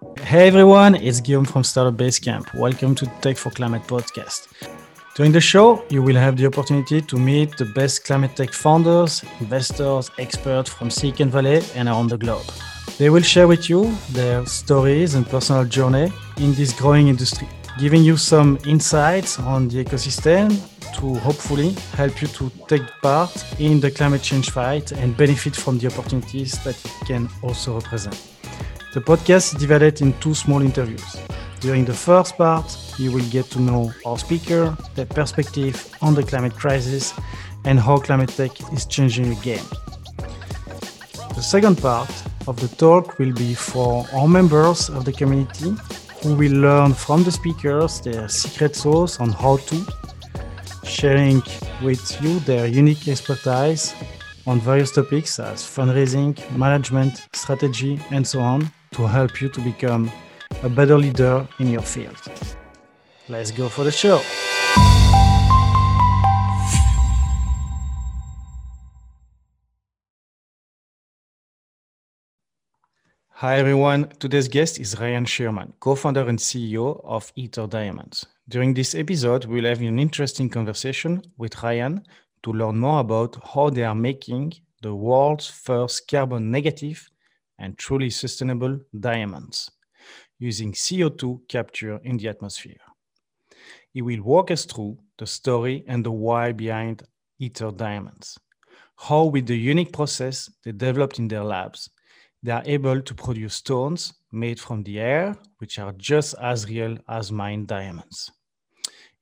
Hey everyone, it's Guillaume from Startup Basecamp. Welcome to Tech for Climate podcast. During the show, you will have the opportunity to meet the best climate tech founders, investors, experts from Silicon Valley and around the globe. They will share with you their stories and personal journey in this growing industry, giving you some insights on the ecosystem to hopefully help you to take part in the climate change fight and benefit from the opportunities that it can also represent. The podcast is divided in two small interviews. During the first part, you will get to know our speaker, their perspective on the climate crisis, and how climate tech is changing the game. The second part of the talk will be for our members of the community who will learn from the speakers their secret sauce on how to, sharing with you their unique expertise on various topics as fundraising, management, strategy, and so on to help you to become a better leader in your field. Let's go for the show. Hi everyone, today's guest is Ryan Shearman, co-founder and CEO of Aether Diamonds. During this episode, we'll have an interesting conversation with Ryan to learn more about how they are making the world's first carbon negative and truly sustainable diamonds using CO2 capture in the atmosphere. He will walk us through the story and the why behind Aether Diamonds, how, with the unique process they developed in their labs, they are able to produce stones made from the air, which are just as real as mined diamonds.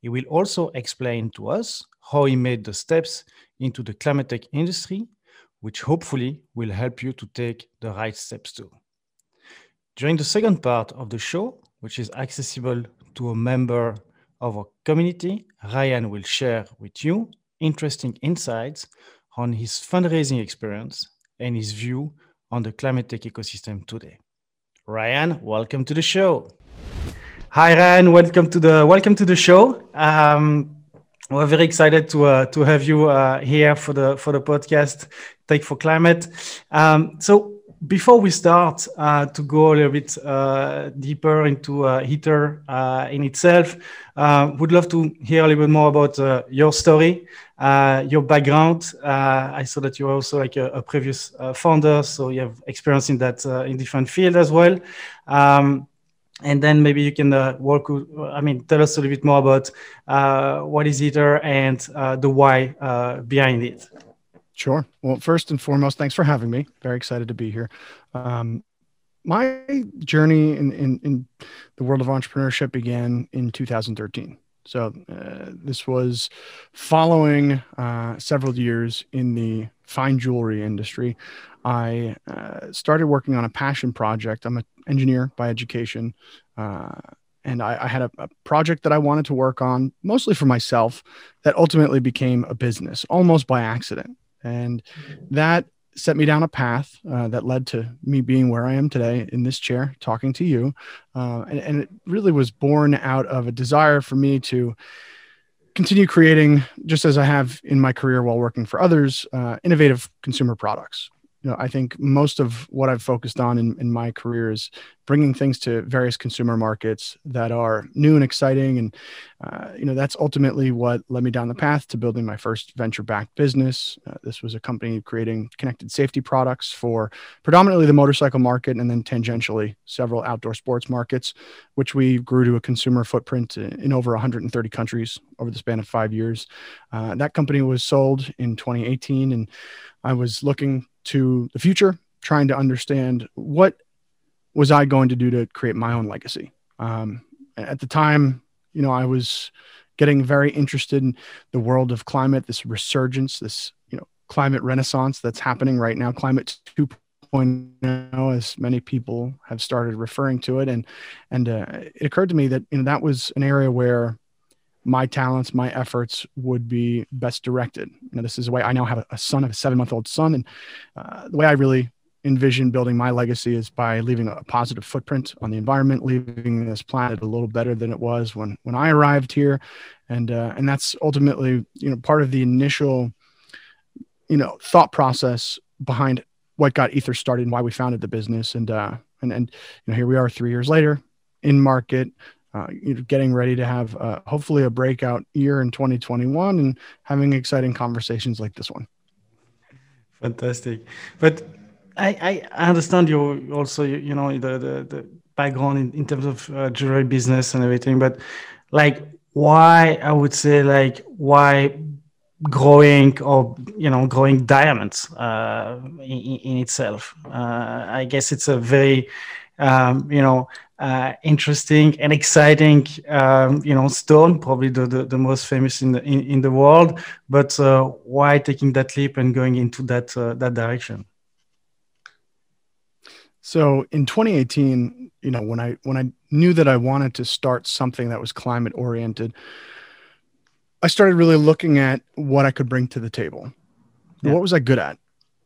He will also explain to us how he made the steps into the climate tech industry which hopefully will help you to take the right steps too. During the second part of the show, which is accessible to a member of our community, Ryan will share with you interesting insights on his fundraising experience and his view on the climate tech ecosystem today. Ryan, welcome to the show. Hi, Ryan. Welcome to the welcome to the show. Um, we're very excited to uh, to have you uh, here for the for the podcast Tech for Climate. Um, so before we start uh, to go a little bit uh, deeper into uh, uh, in itself, would love to hear a little bit more about your story, your background. I saw that you are also like a, a previous founder, so you have experience in that in different field as well. Um, and then maybe you can uh, work i mean tell us a little bit more about uh, what is Aether and uh, the why uh, behind it. Sure. Well first and foremost thanks for having me. Very excited to be here. Um, my journey in, in, in, the world of entrepreneurship began in 2013 so uh, this was following uh, several years in the fine jewelry industry. I started working on a passion project. I'm an engineer by education. Uh, and I, I had a, a, project that I wanted to work on, mostly for myself, that ultimately became a business almost by accident. And that set me down a path uh, that led to me being where I am today in this chair talking to you. Uh, and, and, it really was born out of a desire for me to continue creating, just as I have in my career while working for others, uh, innovative consumer products know, I think most of what I've focused on in, in my career is bringing things to various consumer markets that are new and exciting. And, uh, you know, that's ultimately what led me down the path to building my first venture backed business. Uh, this was a company creating connected safety products for predominantly the motorcycle market and then tangentially several outdoor sports markets, which we grew to a consumer footprint in, in over 130 countries over the span of five years. Uh, that company was sold in 2018 and I was looking to the future, trying to understand what was I going to do to create my own legacy. Um, at the time, you know, I was getting very interested in the world of climate, this resurgence, this you know climate renaissance that's happening right now, climate 2.0, as many people have started referring to it, and and uh, it occurred to me that you know that was an area where my talents, my efforts would be best directed. Know, this is the way I now have a, a son, I have a seven month old son. And uh, the way I really envision building my legacy is by leaving a positive footprint on the environment, leaving this planet a little better than it was when, when I arrived here. And, uh, and that's ultimately, you know, part of the initial, you know, thought process behind what got Aether started and why we founded the business. And, uh, And and you know, here we are three years later in market, uh, getting ready to have uh, hopefully a breakout year in 2021 and having exciting conversations like this one. Fantastic, but I, I understand you also you, you know the the, the background in, in terms of uh, jewelry business and everything, but like why I would say like why growing or you know growing diamonds uh, in, in, itself. Uh, I guess it's a very um, you know uh, interesting and exciting um, you know stone, probably the, the, the, most famous in the in, in the world. But uh, why taking that leap and going into that uh, that direction? So in 2018, you know, when I when I knew that I wanted to start something that was climate oriented, I started really looking at what I could bring to the table. Yeah. What was I good at?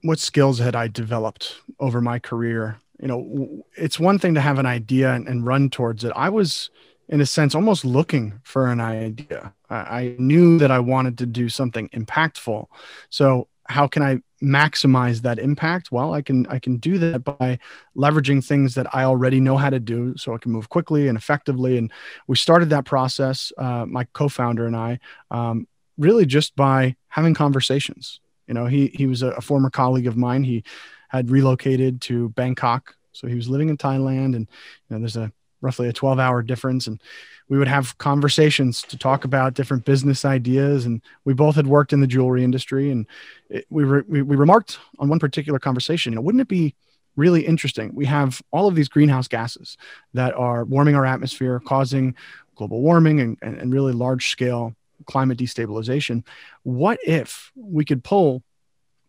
What skills had I developed over my career? You know, it's one thing to have an idea and, and run towards it. I was in a sense almost looking for an idea. I, I knew that I wanted to do something impactful. So how can I maximize that impact? Well, I can I can do that by leveraging things that I already know how to do, so I can move quickly and effectively. And we started that process, uh, my co-founder and I, um, really just by having conversations. You know, he he was a, a former colleague of mine. He had relocated to Bangkok, so he was living in Thailand, and you know, there's a roughly a 12 hour difference. And we would have conversations to talk about different business ideas. And we both had worked in the jewelry industry. And it, we, re, we, we remarked on one particular conversation you know wouldn't it be really interesting? We have all of these greenhouse gases that are warming our atmosphere causing global warming and, and, and really large scale climate destabilization. What if we could pull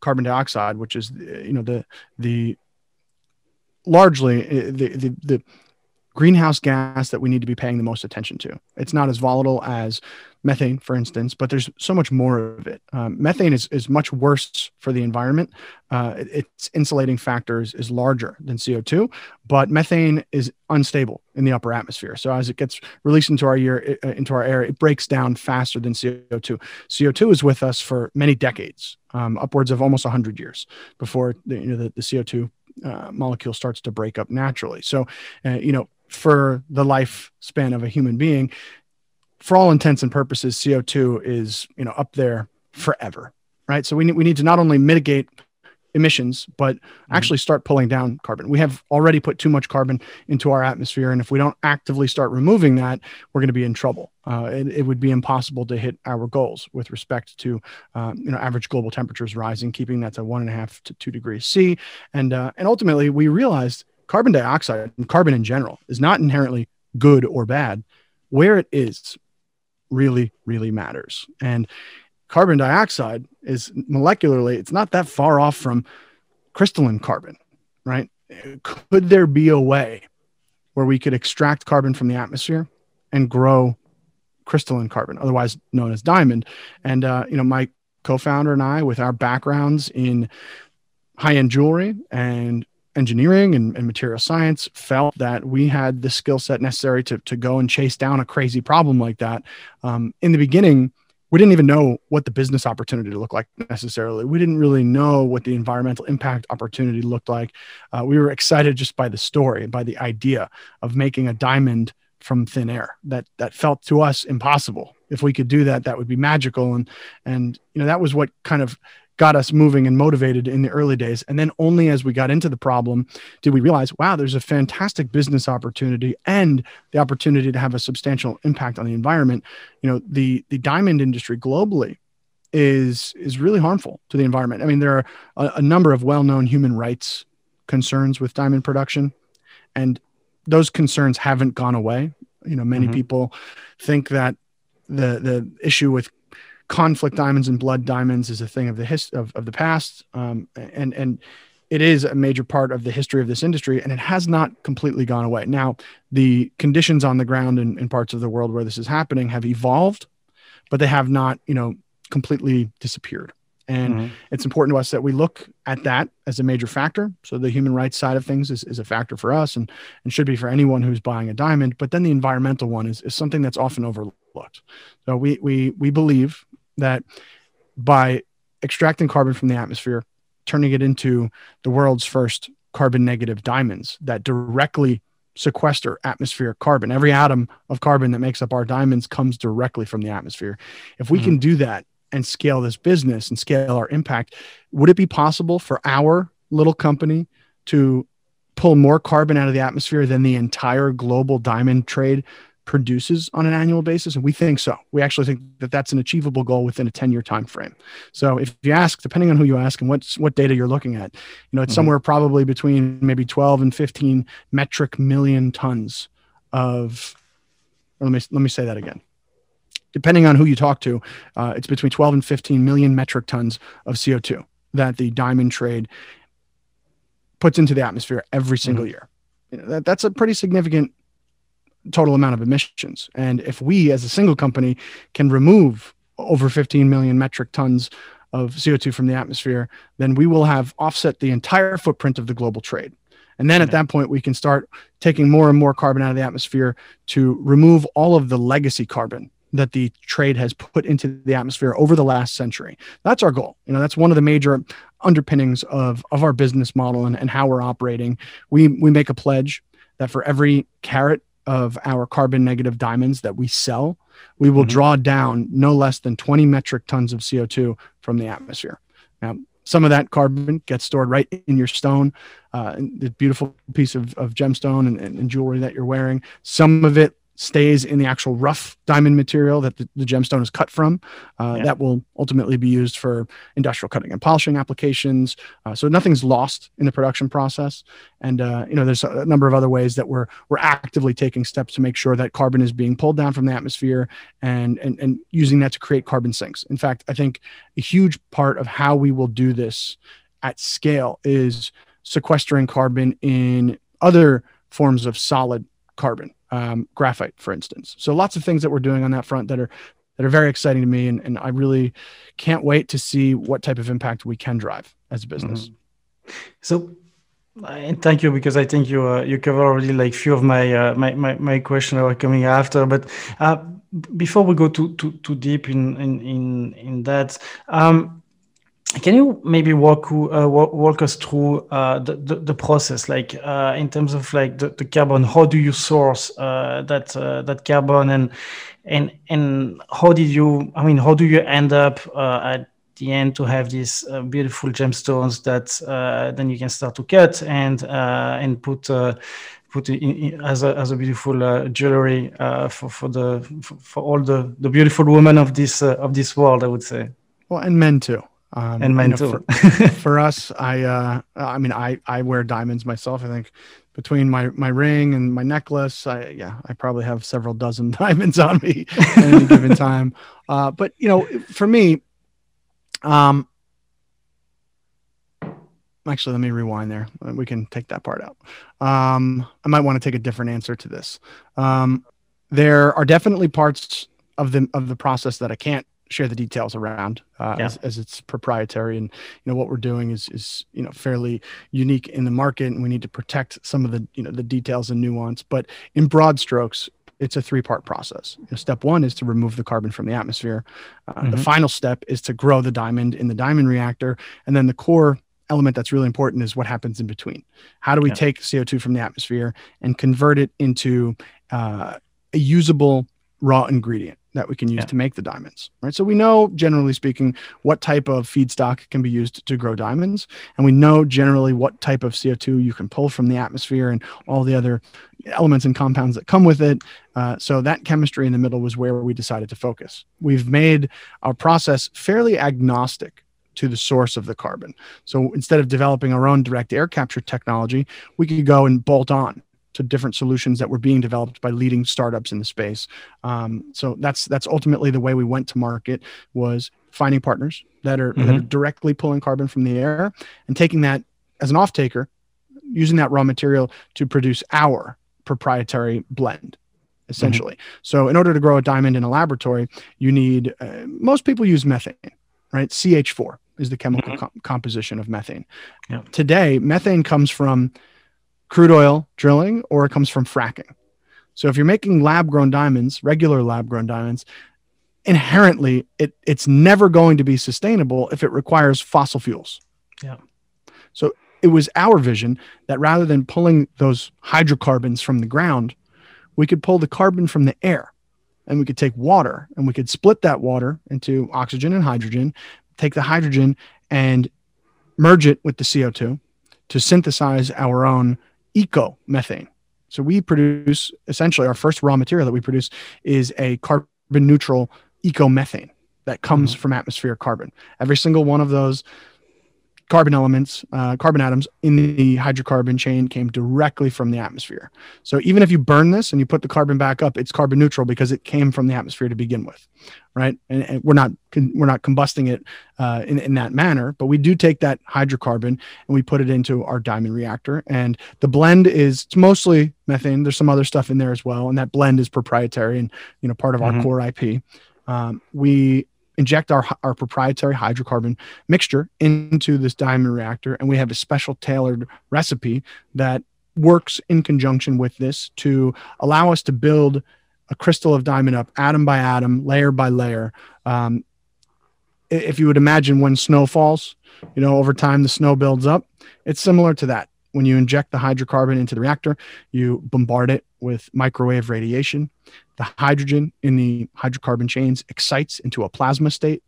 carbon dioxide which is you know the the largely eh, the, the, the greenhouse gas that we need to be paying the most attention to. It's not as volatile as methane, for instance, but there's so much more of it. Um, methane is, is much worse for the environment. Uh, its insulating factors is larger than CO2, but methane is unstable in the upper atmosphere. So as it gets released into our year, uh, into our air, it breaks down faster than CO2. CO2 is with us for many decades, um, upwards of almost 100 years before the, you know, the, the CO2 uh, molecule starts to break up naturally. So, uh, you know, for the lifespan of a human being, for all intents and purposes, CO2 is you know up there forever, right? So we need we need to not only mitigate emissions, but mm-hmm. actually start pulling down carbon. We have already put too much carbon into our atmosphere, and if we don't actively start removing that, we're going to be in trouble. Uh, it, it, would be impossible to hit our goals with respect to um, you know average global temperatures rising, keeping that to one and a half to two degrees C, and uh, and ultimately we realized carbon dioxide and carbon in general is not inherently good or bad. Where it is really, really matters. And carbon dioxide is molecularly, it's not that far off from crystalline carbon, right? Could there be a way where we could extract carbon from the atmosphere and grow crystalline carbon, otherwise known as diamond? And, uh, you know, my co founder and I, with our backgrounds in high end jewelry and engineering and, and, material science felt that we had the skill set necessary to, to go and chase down a crazy problem like that. Um, in the beginning, we didn't even know what the business opportunity looked like necessarily. We didn't really know what the environmental impact opportunity looked like. Uh, we were excited just by the story, and by the idea of making a diamond from thin air. That that felt to us impossible. If we could do that, that would be magical. And and you know that was what kind of got us moving and motivated in the early days. And then only as we got into the problem did we realize, wow, there's a fantastic business opportunity and the opportunity to have a substantial impact on the environment. You know, the the diamond industry globally is is really harmful to the environment. I mean, there are a, a number of well-known human rights concerns with diamond production, and those concerns haven't gone away. You know, many mm-hmm. people think that the the issue with conflict diamonds and blood diamonds is a thing of the his of, of the past um, and and it is a major part of the history of this industry and it has not completely gone away now the conditions on the ground in, in parts of the world where this is happening have evolved but they have not you know completely disappeared and mm-hmm. it's important to us that we look at that as a major factor. So the human rights side of things is, is a factor for us and, and should be for anyone who's buying a diamond. But then the environmental one is, is something that's often overlooked. So we, we, we believe that by extracting carbon from the atmosphere, turning it into the world's first carbon negative diamonds that directly sequester atmospheric carbon. Every atom of carbon that makes up our diamonds comes directly from the atmosphere. If we mm-hmm. can do that and scale this business and scale our impact, would it be possible for our little company to pull more carbon out of the atmosphere than the entire global diamond trade produces on an annual basis and we think so we actually think that that's an achievable goal within a 10 year time frame so if you ask depending on who you ask and what's what data you're looking at you know it's mm-hmm. somewhere probably between maybe 12 and 15 metric million tons of let me let me say that again depending on who you talk to uh, it's between 12 and 15 million metric tons of co2 that the diamond trade puts into the atmosphere every single mm-hmm. year you know, that, that's a pretty significant total amount of emissions. And if we as a single company can remove over 15 million metric tons of CO2 from the atmosphere, then we will have offset the entire footprint of the global trade. And then at that point, we can start taking more and more carbon out of the atmosphere to remove all of the legacy carbon that the trade has put into the atmosphere over the last century. That's our goal. You know, that's one of the major underpinnings of, of our business model and, and how we're operating. We, we make a pledge that for every carat of our carbon negative diamonds that we sell, we will mm-hmm. draw down no less than 20 metric tons of CO2 from the atmosphere. Now, some of that carbon gets stored right in your stone, uh, the beautiful piece of, of gemstone and, and, jewelry that you're wearing. Some of it stays in the actual rough diamond material that the, the gemstone is cut from. Uh, yeah. That will ultimately be used for industrial cutting and polishing applications. Uh, so nothing's lost in the production process. And uh, you know, there's a number of other ways that we're we're actively taking steps to make sure that carbon is being pulled down from the atmosphere and and and using that to create carbon sinks. In fact, I think a huge part of how we will do this at scale is sequestering carbon in other forms of solid carbon um, graphite, for instance. So lots of things that we're doing on that front that are that are very exciting to me, and, and I really can't wait to see what type of impact we can drive as a business. Mm-hmm. So and thank you because I think you uh, you cover already like few of my uh, my, my my questions are coming after. But uh, before we go too too too deep in in in, in that, um, can you maybe walk uh, walk us through uh, the, the, the process, like uh, in terms of like the, the carbon? How do you source uh, that uh, that carbon, and and and how did you? I mean, how do you end up uh, at the end to have these beautiful gemstones that then you can start to cut and and put put in, in, as a as a beautiful jewelry for for the for, for, all the the beautiful women of this of this world, I would say. Well, and men too. Um, and mine too. For, for, us, I uh, I mean, I I wear diamonds myself. I think between my my ring and my necklace, I yeah, I probably have several dozen diamonds on me at any given time. Uh, but you know, for me, um, actually, let me rewind there. We can take that part out. Um, I might want to take a different answer to this. Um, there are definitely parts of the of the process that I can't share the details around uh, yeah. as, as, it's proprietary. And you know what we're doing is is you know fairly unique in the market and we need to protect some of the you know the details and nuance. But in broad strokes it's a three part process. You know, step one is to remove the carbon from the atmosphere. Uh, mm-hmm. the final step is to grow the diamond in the diamond reactor. And then the core element that's really important is what happens in between. How do we yeah. take co2 from the atmosphere and convert it into uh, a usable raw ingredient that we can use yeah. to make the diamonds, right? So we know, generally speaking, what type of feedstock can be used to grow diamonds, and we know generally what type of CO2 you can pull from the atmosphere and all the other elements and compounds that come with it. Uh, so that chemistry in the middle was where we decided to focus. We've made our process fairly agnostic to the source of the carbon. So instead of developing our own direct air capture technology, we could go and bolt on to different solutions that were being developed by leading startups in the space. Um, so that's that's ultimately the way we went to market was finding partners that are, mm-hmm. that are directly pulling carbon from the air and taking that as an off taker, using that raw material to produce our proprietary blend essentially. Mm-hmm. So in order to grow a diamond in a laboratory, you need uh, most people use methane, right? CH4 is the chemical mm-hmm. com- composition of methane. Yeah. Today, methane comes from crude oil drilling or it comes from fracking. So if you're making lab grown diamonds, regular lab grown diamonds, inherently it, it's never going to be sustainable if it requires fossil fuels. Yeah. So it was our vision that rather than pulling those hydrocarbons from the ground, we could pull the carbon from the air and we could take water and we could split that water into oxygen and hydrogen, take the hydrogen and merge it with the CO2 to synthesize our own eco methane. So we produce essentially our first raw material that we produce is a carbon neutral eco methane that comes mm-hmm. from atmospheric carbon. Every single one of those carbon elements, uh, carbon atoms in the hydrocarbon chain came directly from the atmosphere. So even if you burn this and you put the carbon back up, it's carbon neutral because it came from the atmosphere to begin with, right? And, and we're not we're not combusting it uh, in in that manner, but we do take that hydrocarbon and we put it into our diamond reactor. And the blend is it's mostly methane. There's some other stuff in there as well, and that blend is proprietary and you know part of mm-hmm. our core IP. Um, we inject our, our proprietary hydrocarbon mixture into this diamond reactor and we have a special tailored recipe that works in conjunction with this to allow us to build a crystal of diamond up atom by atom layer by layer. Um, if you would imagine when snow falls you know over time the snow builds up. It's similar to that when you inject the hydrocarbon into the reactor, you bombard it with microwave radiation. The hydrogen in the hydrocarbon chains excites into a plasma state,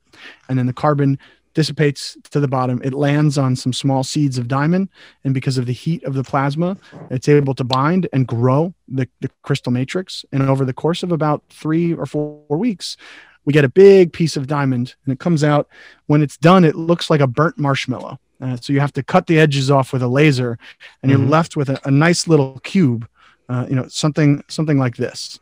and then the carbon dissipates to the bottom. It lands on some small seeds of diamond, and because of the heat of the plasma, it's able to bind and grow the, the crystal matrix. And over the course of about three or four weeks, we get a big piece of diamond, and it comes out. When it's done, it looks like a burnt marshmallow. Uh, so you have to cut the edges off with a laser, and mm-hmm. you're left with a, a nice little cube. Uh, you know, something something like this.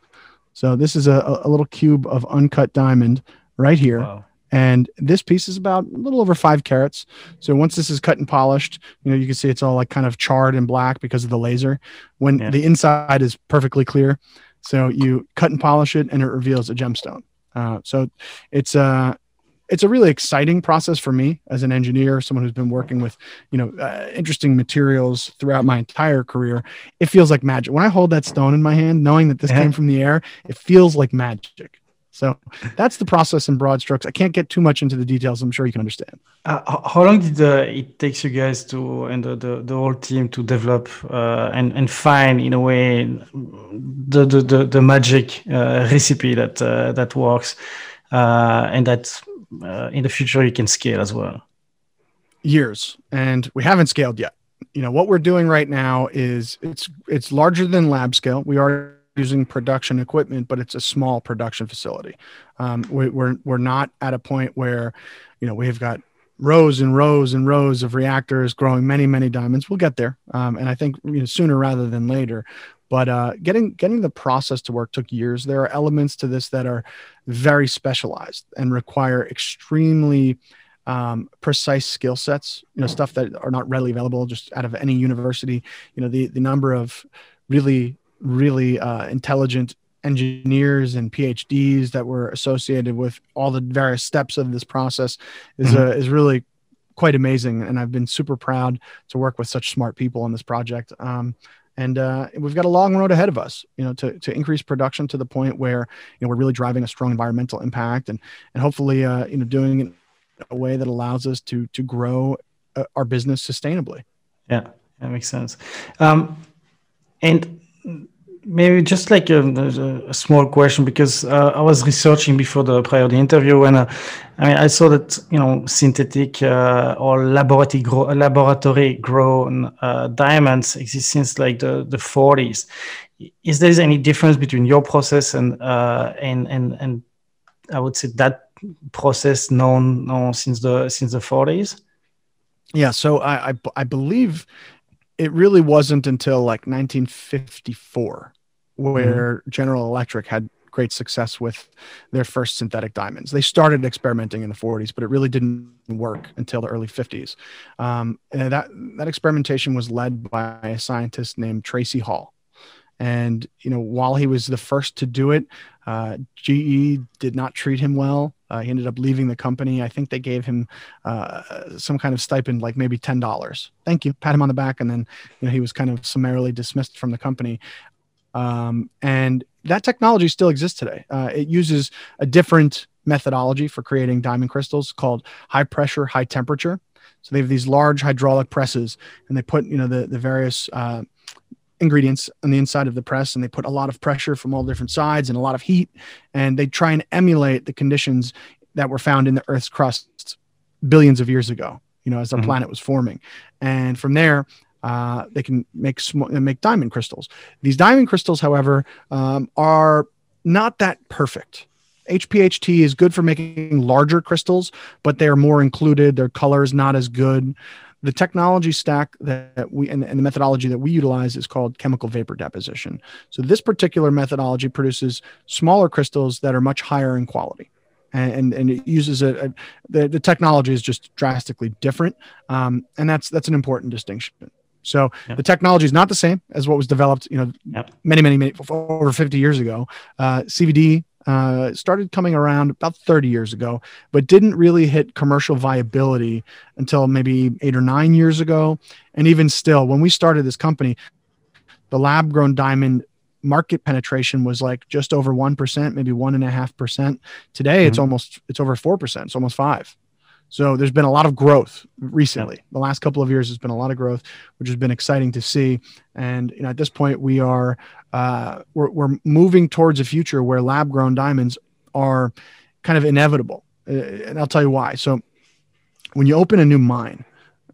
So this is a, a little cube of uncut diamond right here. Wow. And this piece is about a little over five carats. So once this is cut and polished, you know, you can see it's all like kind of charred and black because of the laser. When yeah. the inside is perfectly clear, so you cut and polish it, and it reveals a gemstone. Uh, so it's a it's a really exciting process for me as an engineer, someone who's been working with, you know, uh, interesting materials throughout my entire career. It feels like magic. When I hold that stone in my hand, knowing that this yeah. came from the air, it feels like magic. So that's the process in broad strokes. I can't get too much into the details. I'm sure you can understand. Uh, how long did uh, it takes you guys to and the, the, the whole team to develop uh, and and find in a way the the the, the magic uh, recipe that uh, that works uh, and that uh, in the future you can scale as well? Years, and we haven't scaled yet. You know what we're doing right now is it's it's larger than lab scale. We are using production equipment, but it's a small production facility. Um, we, we're we're not at a point where, you know, we've got rows and rows and rows of reactors growing many many diamonds. We'll get there, um, and I think you know sooner rather than later. But uh, getting getting the process to work took years. There are elements to this that are very specialized and require extremely um, precise skill sets. You know, stuff that are not readily available just out of any university. You know, the the number of really really uh, intelligent engineers and PhDs that were associated with all the various steps of this process is mm-hmm. uh, is really quite amazing. And I've been super proud to work with such smart people on this project. Um, and uh, we've got a long road ahead of us you know to, to increase production to the point where you know we're really driving a strong environmental impact and and hopefully uh, you know doing it in a way that allows us to to grow uh, our business sustainably yeah that makes sense um, and maybe just like a, a, small question because uh, I was researching before the prior the interview and uh, I mean I saw that you know synthetic uh, or laboratory grow, laboratory grown uh, diamonds exist since like the, the 40s. Is there any difference between your process and uh, and and and I would say that process known, known since the since the 40s? Yeah, so I, I, I believe it really wasn't until like 1954 where mm-hmm. General Electric had great success with their first synthetic diamonds. They started experimenting in the 40s, but it really didn't work until the early 50s. Um, that that experimentation was led by a scientist named Tracy Hall. And you know, while he was the first to do it, uh, GE did not treat him well. Uh, he ended up leaving the company. I think they gave him uh, some kind of stipend, like maybe ten dollars. Thank you, pat him on the back, and then you know he was kind of summarily dismissed from the company. Um, and that technology still exists today. Uh, it uses a different methodology for creating diamond crystals called high pressure, high temperature. So they have these large hydraulic presses, and they put you know the the various uh, ingredients on the inside of the press, and they put a lot of pressure from all different sides and a lot of heat, and they try and emulate the conditions that were found in the Earth's crust billions of years ago. You know, as our mm-hmm. planet was forming, and from there. Uh, they can make sm- make diamond crystals. These diamond crystals, however, um, are not that perfect. HPHT is good for making larger crystals, but they're more included. Their color is not as good. The technology stack that we and, and, the methodology that we utilize is called chemical vapor deposition. So this particular methodology produces smaller crystals that are much higher in quality. And, and, and it uses a, a the, the technology is just drastically different. Um, and that's that's an important distinction. So yep. the technology is not the same as what was developed, you know, yep. many, many, many over 50 years ago. Uh, CVD uh, started coming around about 30 years ago, but didn't really hit commercial viability until maybe eight or nine years ago. And even still, when we started this company, the lab grown diamond market penetration was like just over 1%, maybe one and a half percent. Today, mm-hmm. it's almost, it's over 4%. It's almost five. So there's been a lot of growth recently. The last couple of years has been a lot of growth, which has been exciting to see. And you know, at this point, we are uh, we're, we're moving towards a future where lab grown diamonds are kind of inevitable. Uh, and I'll tell you why. So when you open a new mine,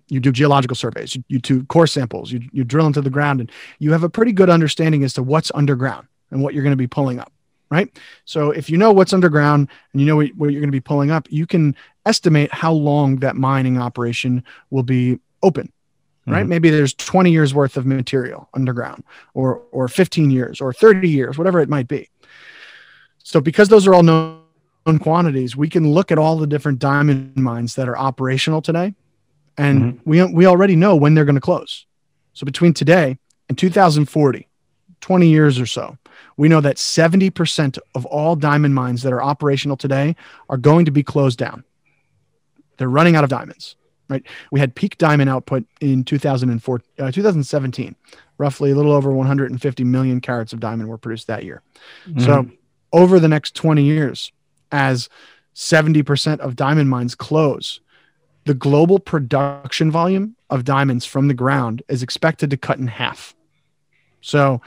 you do geological surveys, you, you do core samples, you, you drill into the ground, and you have a pretty good understanding as to what's underground and what you're going to be pulling up right? So if you know what's underground and you know what, what you're going to be pulling up, you can estimate how long that mining operation will be open. Right? Mm-hmm. Maybe there's 20 years worth of material underground or or 15 years or 30 years, whatever it might be. So because those are all known quantities, we can look at all the different diamond mines that are operational today and mm-hmm. we we already know when they're going to close. So between today and 2040, 20 years or so, we know that 70% of all diamond mines that are operational today are going to be closed down. They're running out of diamonds, right? We had peak diamond output in 2004, uh, 2017, roughly a little over 150 million carats of diamond were produced that year. Mm-hmm. So over the next 20 years, as 70% of diamond mines close, the global production volume of diamonds from the ground is expected to cut in half. So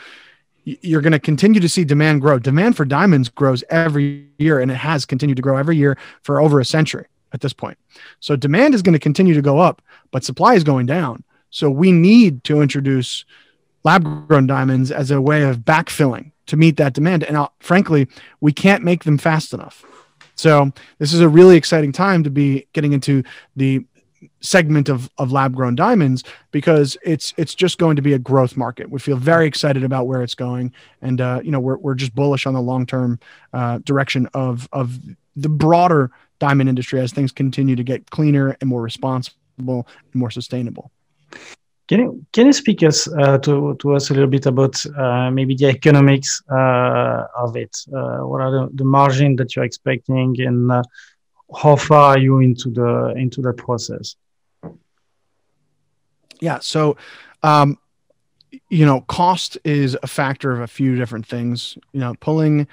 you're going to continue to see demand grow. Demand for diamonds grows every year, and it has continued to grow every year for over a century at this point. So demand is going to continue to go up, but supply is going down. So we need to introduce lab grown diamonds as a way of backfilling to meet that demand. And uh, frankly, we can't make them fast enough. So this is a really exciting time to be getting into the segment of, of lab grown diamonds because it's it's just going to be a growth market. We feel very excited about where it's going, and uh, you know we're, we're just bullish on the long term uh, direction of of the broader diamond industry as things continue to get cleaner and more responsible and more sustainable. Can you can you speak us uh, to to us a little bit about uh, maybe the economics uh, of it? Uh, what are the, the margin that you're expecting, and how far are you into the into the process? Yeah, so um, you know, cost is a factor of a few different things. You know, pulling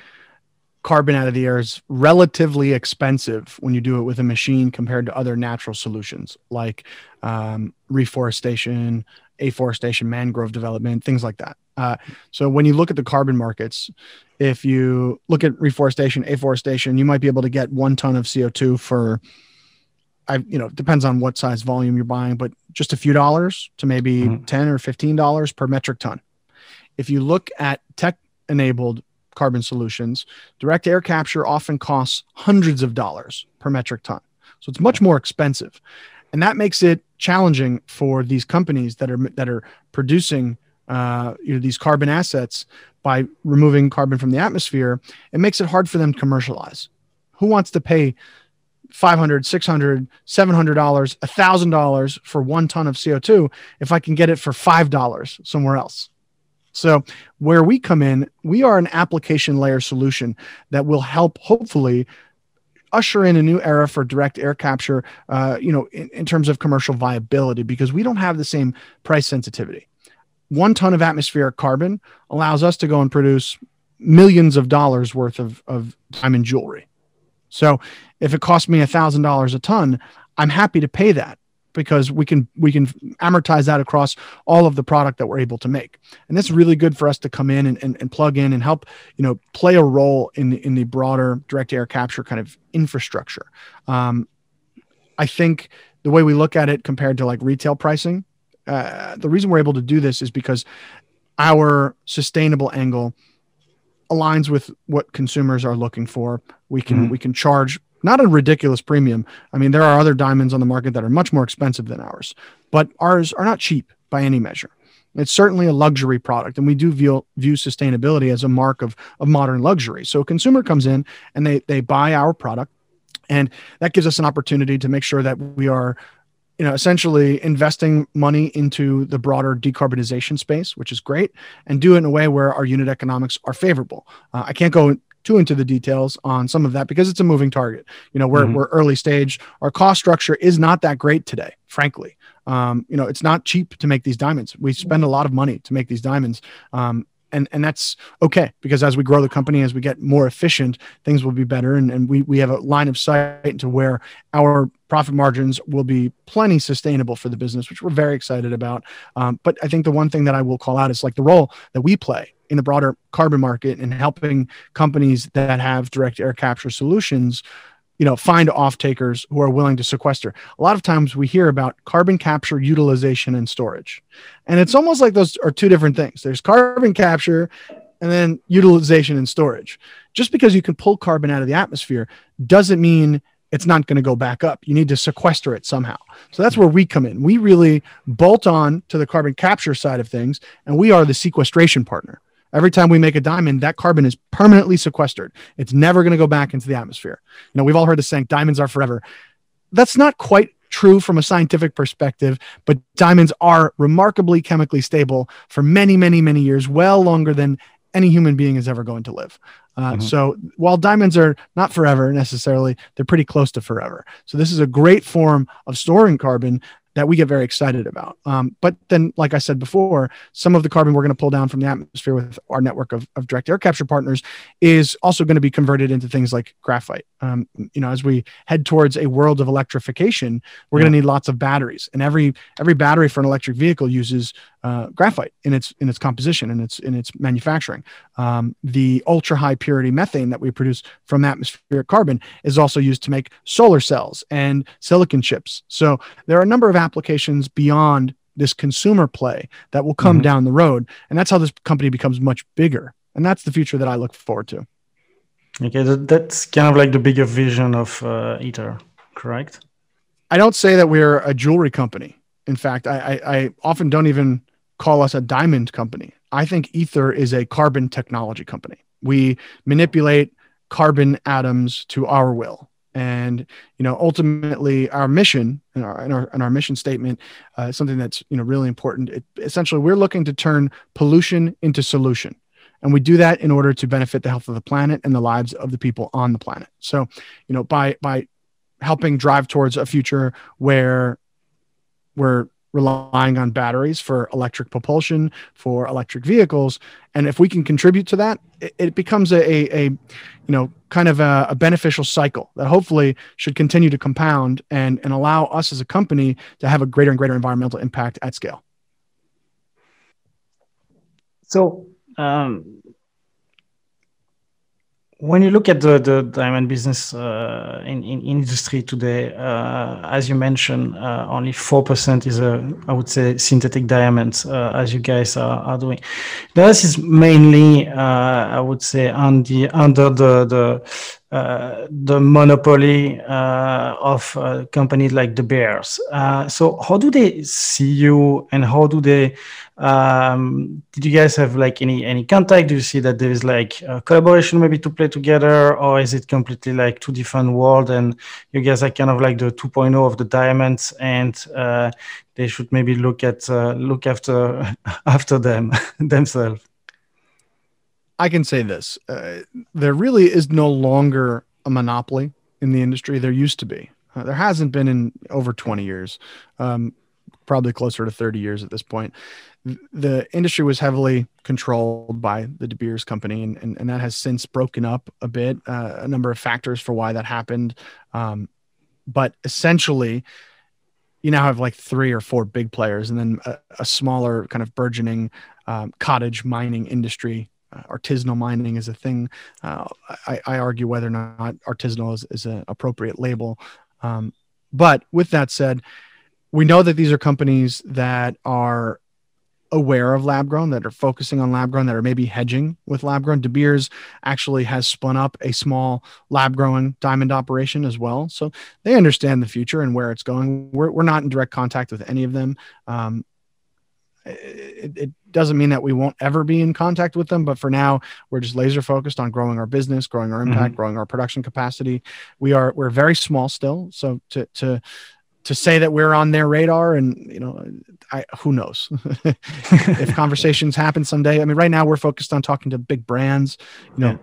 carbon out of the air is relatively expensive when you do it with a machine compared to other natural solutions like um, reforestation, afforestation, mangrove development, things like that. Uh, so when you look at the carbon markets, if you look at reforestation, afforestation, you might be able to get one ton of CO2 for, I you know depends on what size volume you're buying, but just a few dollars to maybe mm-hmm. ten or fifteen dollars per metric ton. If you look at tech-enabled carbon solutions, direct air capture often costs hundreds of dollars per metric ton, so it's much more expensive, and that makes it challenging for these companies that are that are producing uh, you know these carbon assets by removing carbon from the atmosphere it makes it hard for them to commercialize. Who wants to pay 500 600 700 dollars a thousand dollars for one ton of co2 if i can get it for five dollars somewhere else? So where we come in we are an application layer solution that will help hopefully usher in a new era for direct air capture uh, you know in, in terms of commercial viability because we don't have the same price sensitivity one ton of atmospheric carbon allows us to go and produce millions of dollars worth of, of diamond jewelry. So if it costs me a thousand dollars a ton, I'm happy to pay that because we can we can amortize that across all of the product that we're able to make and that's really good for us to come in and, and, and plug in and help you know play a role in the in the broader direct air capture kind of infrastructure um, i think the way we look at it compared to like retail pricing uh, the reason we're able to do this is because our sustainable angle aligns with what consumers are looking for. We can mm-hmm. we can charge not a ridiculous premium. I mean, there are other diamonds on the market that are much more expensive than ours, but ours are not cheap by any measure. It's certainly a luxury product, and we do view, view sustainability as a mark of, of modern luxury. So a consumer comes in and they they buy our product, and that gives us an opportunity to make sure that we are you know essentially investing money into the broader decarbonization space which is great and do it in a way where our unit economics are favorable. Uh, i can't go too into the details on some of that because it's a moving target. You know we're, mm-hmm. we're early stage. Our cost structure is not that great today frankly. Um, you know it's not cheap to make these diamonds. We spend a lot of money to make these diamonds. Um, and and that's okay because as we grow the company as we get more efficient things will be better. And, and we, we have a line of sight into where our profit margins will be plenty sustainable for the business which we're very excited about. Um, but i think the one thing that i will call out is like the role that we play in the broader carbon market and helping companies that have direct air capture solutions you know find off takers who are willing to sequester. A lot of times we hear about carbon capture utilization and storage. And it's almost like those are two different things. There's carbon capture and then utilization and storage. Just because you can pull carbon out of the atmosphere doesn't mean it's not going to go back up. You need to sequester it somehow. So that's where we come in. We really bolt on to the carbon capture side of things and we are the sequestration partner Every time we make a diamond, that carbon is permanently sequestered. It's never going to go back into the atmosphere. You know, we've all heard the saying, diamonds are forever. That's not quite true from a scientific perspective, but diamonds are remarkably chemically stable for many, many, many years, well longer than any human being is ever going to live. Uh, mm-hmm. So while diamonds are not forever necessarily, they're pretty close to forever. So this is a great form of storing carbon that we get very excited about. Um, but then, like I said before, some of the carbon we're going to pull down from the atmosphere with our network of, of direct air capture partners is also going to be converted into things like graphite. Um, you know, as we head towards a world of electrification, we're yeah. going to need lots of batteries, and every every battery for an electric vehicle uses uh, graphite in its in its composition and its in its manufacturing. Um, the ultra high purity methane that we produce from atmospheric carbon is also used to make solar cells and silicon chips. So there are a number of applications beyond this consumer play that will come mm-hmm. down the road, and that's how this company becomes much bigger. And that's the future that I look forward to. Okay, that's kind of like the bigger vision of uh, Aether, correct? I don't say that we're a jewelry company. In fact, I, I, I often don't even call us a diamond company. I think Aether is a carbon technology company. We manipulate carbon atoms to our will. And you know, ultimately, our mission and our and our, and our mission statement uh, is something that's you know really important. It, essentially, we're looking to turn pollution into solution, and we do that in order to benefit the health of the planet and the lives of the people on the planet. So, you know, by by helping drive towards a future where we're relying on batteries for electric propulsion for electric vehicles. And if we can contribute to that it, it becomes a, a, a, you know kind of a, a, beneficial cycle that hopefully should continue to compound and and allow us as a company to have a greater and greater environmental impact at scale. So um, when you look at the, the diamond business uh, in, in industry today, uh, as you mentioned, uh, only 4% is a, I would say, synthetic diamonds, uh, as you guys are, are doing. This is mainly, uh, I would say, on the, under the, the the monopoly uh, of uh, companies like De Beers. Uh, so how do they see you and how do they um, did you guys have like any any contact do you see that there is like collaboration maybe to play together or is it completely like two different worlds and you guys are kind of like the 2.0 of the diamonds and uh, they should maybe look at uh, look after after them themselves I can say this: uh, there really is no longer a monopoly in the industry. There used to be. Uh, there hasn't been in over 20 years, um, probably closer to 30 years at this point. The industry was heavily controlled by the De Beers company, and, and, and that has since broken up a bit. Uh, a number of factors for why that happened. Um, but essentially, you now have like three or four big players, and then a, a smaller kind of burgeoning um, cottage mining industry. Uh, artisanal mining is a thing. Uh, I, I, argue whether or not artisanal is, is an appropriate label. Um, but with that said, we know that these are companies that are aware of lab grown that are focusing on lab grown that are maybe hedging with lab grown de beers actually has spun up a small lab growing diamond operation as well so they understand the future and where it's going we're, we're not in direct contact with any of them um, it, it, doesn't mean that we won't ever be in contact with them but for now we're just laser focused on growing our business growing our impact mm-hmm. growing our production capacity we are we're very small still so to to to say that we're on their radar and you know I, who knows if conversations happen someday i mean right now we're focused on talking to big brands you know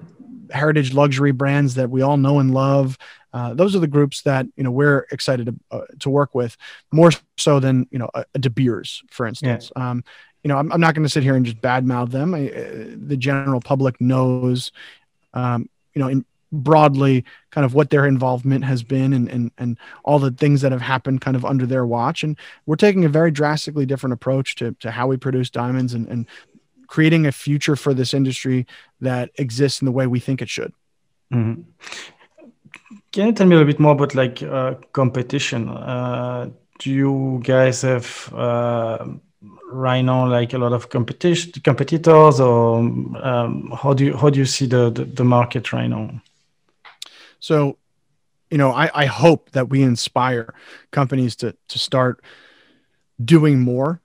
yeah. heritage luxury brands that we all know and love uh, those are the groups that you know we're excited to, uh, to work with more so than you know a, a De Beers for instance yeah. um, you know i'm, I'm not going to sit here and just badmouth them I, uh, the general public knows um, you know in broadly kind of what their involvement has been and, and and all the things that have happened kind of under their watch and we're taking a very drastically different approach to, to how we produce diamonds and, and creating a future for this industry that exists in the way we think it should mm-hmm. Can you tell me a little bit more about like uh, competition uh, do you guys have uh, right now like a lot of competition competitors or um, how do you how do you see the, the, the market right now so, you know, I, I hope that we inspire companies to to start doing more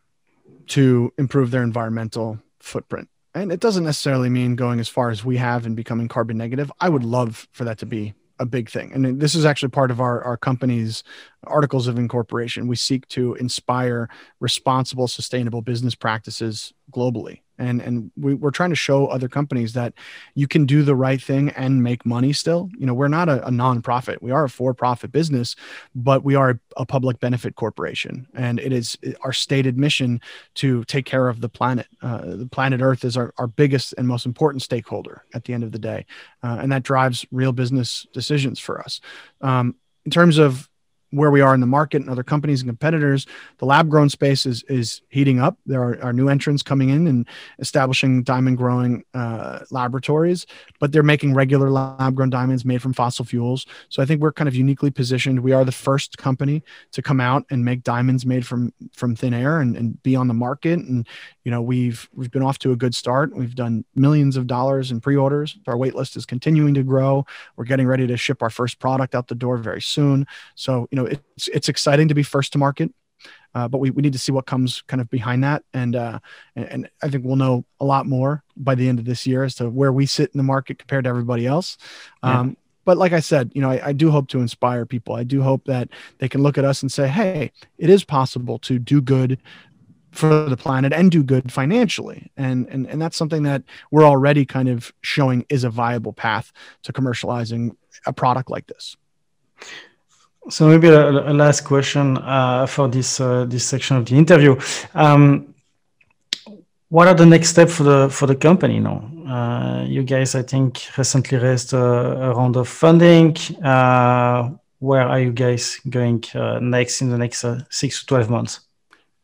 to improve their environmental footprint. And it doesn't necessarily mean going as far as we have and becoming carbon negative. I would love for that to be a big thing. And this is actually part of our, our company's articles of incorporation. We seek to inspire responsible, sustainable business practices globally and and we, are trying to show other companies that you can do the right thing and make money still. You know we're not a, a nonprofit. We are a for-profit business but we are a, a, public benefit corporation. And it is our stated mission to take care of the planet. Uh, the planet earth is our, our biggest and most important stakeholder at the end of the day. Uh, and that drives real business decisions for us. Um, in terms of where we are in the market and other companies and competitors, the lab grown space is is heating up. There are, are new entrants coming in and establishing diamond growing uh, laboratories, but they're making regular lab grown diamonds made from fossil fuels. So I think we're kind of uniquely positioned. We are the first company to come out and make diamonds made from from thin air and, and be on the market. And you know we've we've been off to a good start. We've done millions of dollars in pre-orders. Our wait list is continuing to grow. We're getting ready to ship our first product out the door very soon. So you know know, it's it's exciting to be first to market, uh, but we, we need to see what comes kind of behind that, and, uh, and, and I think we'll know a lot more by the end of this year as to where we sit in the market compared to everybody else. Um, yeah. But like I said, you know, I, I do hope to inspire people. I do hope that they can look at us and say, "Hey, it is possible to do good for the planet and do good financially and and and that's something that we're already kind of showing is a viable path to commercializing a product like this so maybe a, a last question uh, for this uh, this section of the interview. Um, what are the next steps for the for the company now? Uh, you guys, I think, recently raised a, a round of funding. Uh, where are you guys going uh, next in the next uh, six to twelve months?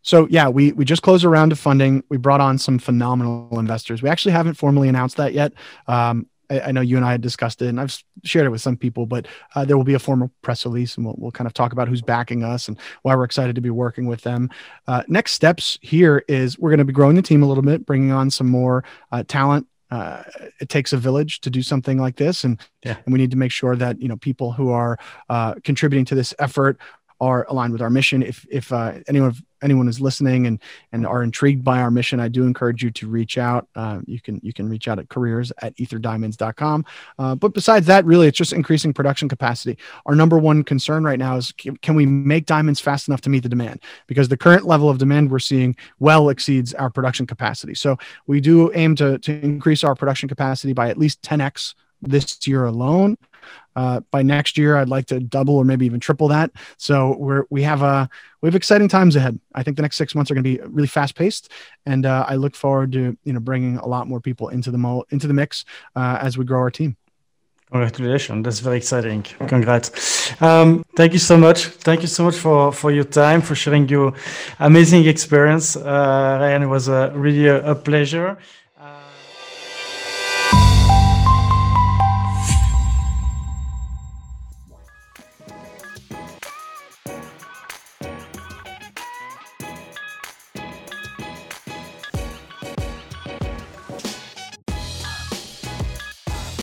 So yeah, we we just closed a round of funding. We brought on some phenomenal investors. We actually haven't formally announced that yet. Um, I, I, know you and I had discussed it, and I've shared it with some people, but uh, there will be a formal press release, and we'll, we'll kind of talk about who's backing us and why we're excited to be working with them. Uh, next steps here is we're going to be growing the team a little bit, bringing on some more uh, talent. Uh, it takes a village to do something like this, and yeah. and we need to make sure that you know people who are uh, contributing to this effort are aligned with our mission. If if uh, anyone anyone is listening and and are intrigued by our mission, I do encourage you to reach out. Uh, you can you can reach out at careers at aetherdiamonds.com. Uh, but besides that, really, it's just increasing production capacity. Our number one concern right now is can, can we make diamonds fast enough to meet the demand? Because the current level of demand we're seeing well exceeds our production capacity. So we do aim to to increase our production capacity by at least 10x this year alone. Uh, by next year, I'd like to double or maybe even triple that. So we're we have a uh, we have exciting times ahead. I think the next six months are going to be really fast paced, and uh, I look forward to you know bringing a lot more people into the mo- into the mix uh, as we grow our team. Congratulations. That's very exciting. Congrats. Um, thank you so much. Thank you so much for, for your time, for sharing your amazing experience. Uh, Ryan, it was a, really a, a pleasure.